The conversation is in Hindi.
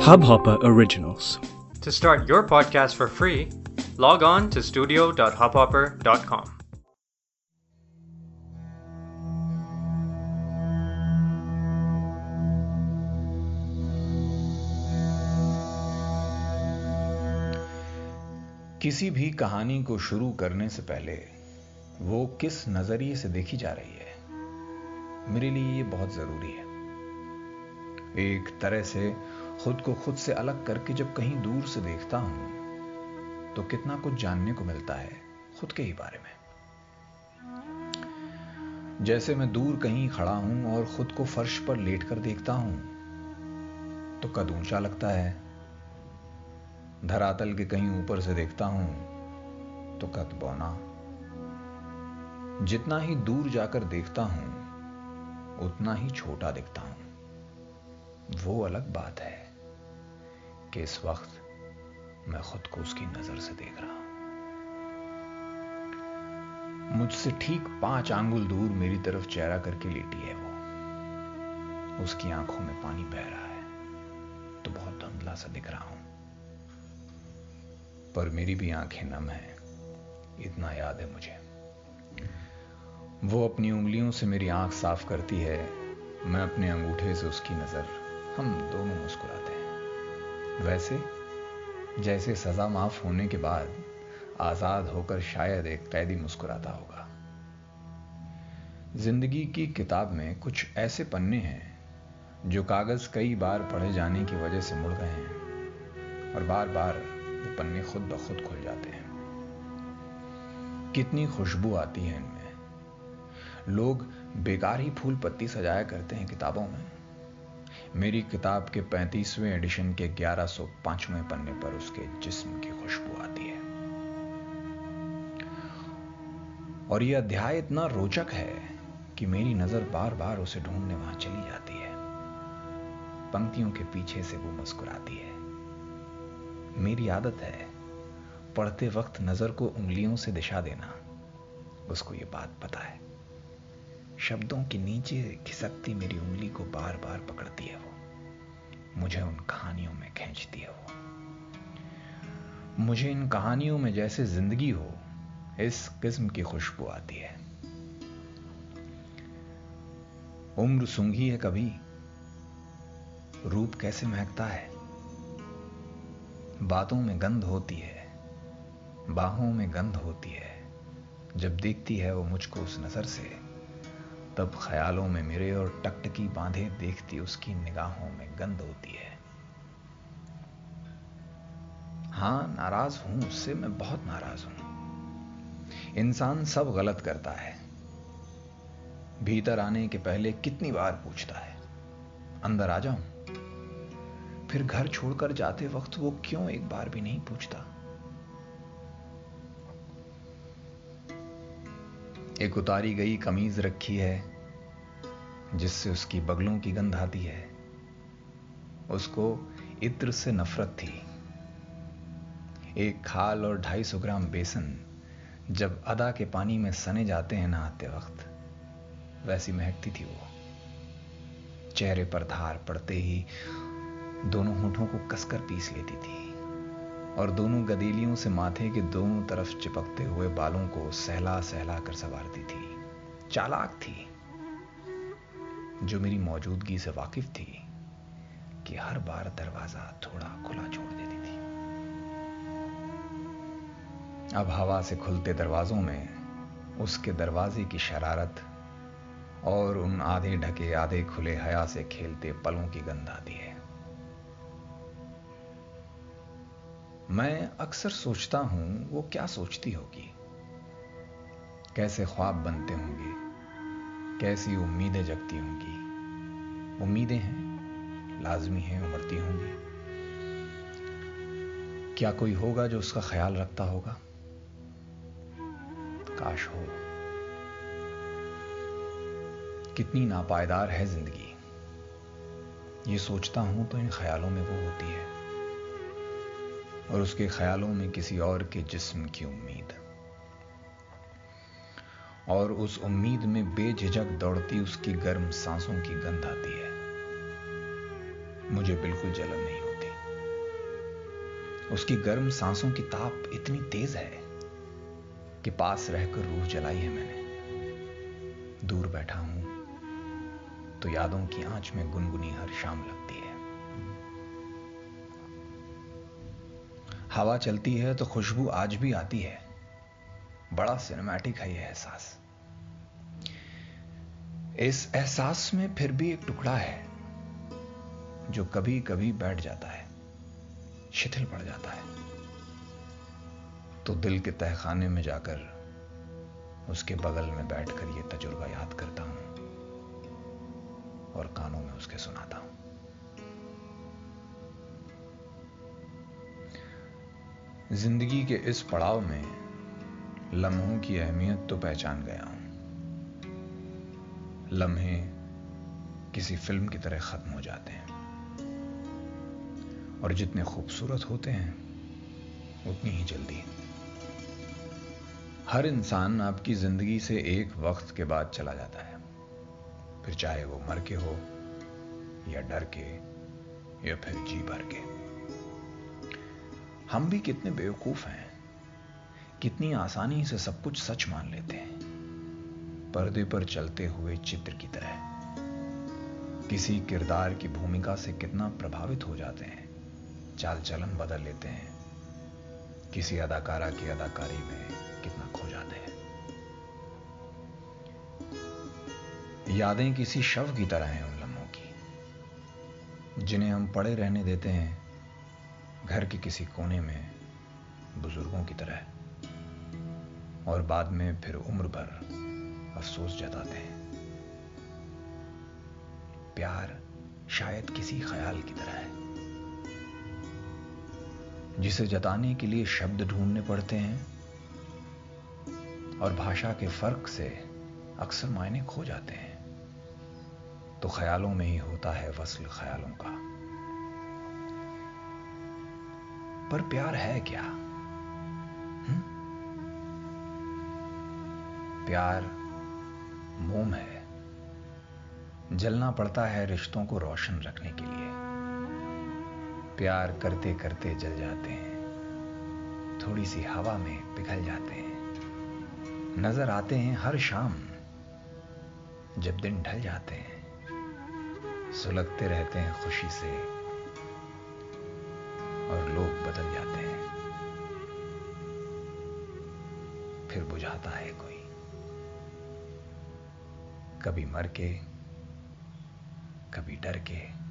Hubhopper Originals. To start your podcast for free, log on to studio.hubhopper.com. किसी भी कहानी को शुरू करने से पहले वो किस नज़रिए से देखी जा रही है मेरे लिए ये बहुत ज़रूरी है एक तरह से खुद को खुद से अलग करके जब कहीं दूर से देखता हूँ तो कितना कुछ जानने को मिलता है खुद के ही बारे में। जैसे मैं दूर कहीं खड़ा हूँ और खुद को फर्श पर लेटकर देखता हूँ तो कद ऊँचा लगता है। धरातल के कहीं ऊपर से देखता हूँ तो कद बौना। जितना ही दूर जाकर देखता हूँ, उतना ही छोटा दिखता हूँ। वो अलग बात है कि इस वक्त मैं खुद को उसकी नज़र से देख रहा हूँ। मुझसे ठीक पाँच आंगुल दूर मेरी तरफ़ चेहरा करके लेटी है वो। उसकी आँखों में पानी बह रहा है तो बहुत धुंधला सा दिख रहा हूँ। पर मेरी भी आँखें नम हैं, इतना याद है मुझे। वो अपनी उंगलियों से मेरी आँख साफ़ करती है, मैं अपने अंगूठे से उसकी नज़र हम दोनों मुस्कुराते हैं। वैसे, जैसे सजा माफ़ होने के बाद आज़ाद होकर शायद एक कैदी मुस्कुराता होगा। ज़िंदगी की किताब में कुछ ऐसे पन्ने हैं, जो कागज़ कई बार पढ़े जाने की वजह से मुड़ गए हैं, और बार बार वो पन्ने खुद ब खुद खुल जाते हैं। कितनी खुशबू आती है इनमें। लोग बेकार ही फूल पत्ती सजाया करते हैं किताबों में। मेरी किताब के पैंतीसवें एडिशन के 1105वें पन्ने पर उसके जिस्म की खुशबू आती है। और यह अध्याय इतना रोचक है कि मेरी नज़र बार बार उसे ढूँढने वहाँ चली जाती है। पंक्तियों के पीछे से वो मुस्कुराती है। मेरी आदत है पढ़ते वक्त नज़र को उंगलियों से दिशा देना। उसको ये बात पता है। शब्दों के नीचे खिसकती मेरी उंगली को बार बार पकड़ती है वो। मुझे उन कहानियों में खींचती है वो। मुझे इन कहानियों में जैसे ज़िंदगी हो, इस किस्म की खुशबू आती है। उम्र सूंघी है कभी, रूप कैसे महकता है? बातों में गंध होती है, बाहों में गंध होती है। जब देखती है वो मुझको उस नज़र से तब ख्यालों में मेरे और टकटकी बांधे देखती उसकी निगाहों में गंध होती है। हाँ, नाराज़ हूँ, उससे मैं बहुत नाराज़ हूँ। इंसान सब गलत करता है। भीतर आने के पहले कितनी बार पूछता है, अंदर आ जाऊँ? फिर घर छोड़कर जाते वक्त वो क्यों एक बार भी नहीं पूछता? एक उतारी गई कमीज रखी है, जिससे उसकी बगलों की गंध आती है। उसको इत्र से नफरत थी। एक खाल और ढाई सौ ग्राम बेसन जब अदा के पानी में सने जाते हैं नहाते वक्त, वैसी महकती थी वो। चेहरे पर धार पड़ते ही दोनों होठों को कसकर पीस लेती थी। और दोनों गदेलियों से माथे के दोनों तरफ़ चिपकते हुए बालों को सहला सहला कर संवारती थी। चालाक थी। जो मेरी मौजूदगी से वाकिफ थी कि हर बार दरवाज़ा थोड़ा खुला छोड़ देती थी। अब हवा से खुलते दरवाजों में उसके दरवाजे की शरारत और उन आधे ढके आधे खुले हया से खेलते पलों की गंध आती है। मैं अक्सर सोचता हूँ वो क्या सोचती होगी। कैसे ख्वाब बनते होंगे, कैसी उम्मीदें जगती होंगी। उम्मीदें हैं, लाजमी हैं उमड़ती होंगी। क्या कोई होगा जो उसका ख्याल रखता होगा? काश हो। कितनी नापायदार है ज़िंदगी। ये सोचता हूँ तो इन ख्यालों में वो होती है। और उसके ख्यालों में किसी और के जिस्म की उम्मीद। और उस उम्मीद में बेझिझक दौड़ती उसकी गर्म सांसों की गंध आती है। मुझे बिल्कुल जलन नहीं होती। उसकी गर्म सांसों की ताप इतनी तेज है कि पास रहकर रूह जलाई है मैंने। दूर बैठा हूँ तो यादों की आँच में गुनगुनी हर शाम लगती हवा चलती है तो खुशबू आज भी आती है। बड़ा सिनेमैटिक है यह एहसास। इस एहसास में फिर भी एक टुकड़ा है, जो कभी कभी बैठ जाता है, शिथिल पड़ जाता है। तो दिल के तहखाने में जाकर उसके बगल में बैठकर यह तजुर्बा याद करता हूँ और कानों में उसके सुनाता हूँ। ज़िंदगी के इस पड़ाव में लम्हों की अहमियत तो पहचान गया हूँ। लम्हे किसी फ़िल्म की तरह खत्म हो जाते हैं। और जितने खूबसूरत होते हैं, उतनी ही जल्दी। हर इंसान आपकी ज़िंदगी से एक वक्त के बाद चला जाता है। फिर चाहे वो मर के हो, या डर के, या फिर जी भर के। हम भी कितने बेवकूफ़ हैं। कितनी आसानी से सब कुछ सच मान लेते हैं। पर्दे पर चलते हुए चित्र की तरह। किसी किरदार की भूमिका से कितना प्रभावित हो जाते हैं। चाल चलन बदल लेते हैं। किसी अदाकारा की अदाकारी में कितना खो जाते हैं। यादें किसी शव की तरह हैं उन लम्हों की, जिन्हें हम पड़े रहने देते हैं। घर के किसी कोने में बुज़ुर्गों की तरह और बाद में फिर उम्र भर अफसोस जताते हैं। प्यार शायद किसी ख्याल की तरह है, जिसे जताने के लिए शब्द ढूँढने पड़ते हैं और भाषा के फ़र्क से अक्सर मायने खो जाते हैं। तो ख्यालों में ही होता है वसल ख्यालों का। पर प्यार है क्या? हुँ? प्यार मोम है। जलना पड़ता है रिश्तों को रोशन रखने के लिए। प्यार करते करते जल जाते हैं। थोड़ी सी हवा में पिघल जाते हैं। नज़र आते हैं हर शाम, जब दिन ढल जाते हैं। सुलगते रहते हैं खुशी से। और लोग बदल जाते हैं। फिर बुझाता है कोई। कभी मर के कभी डर के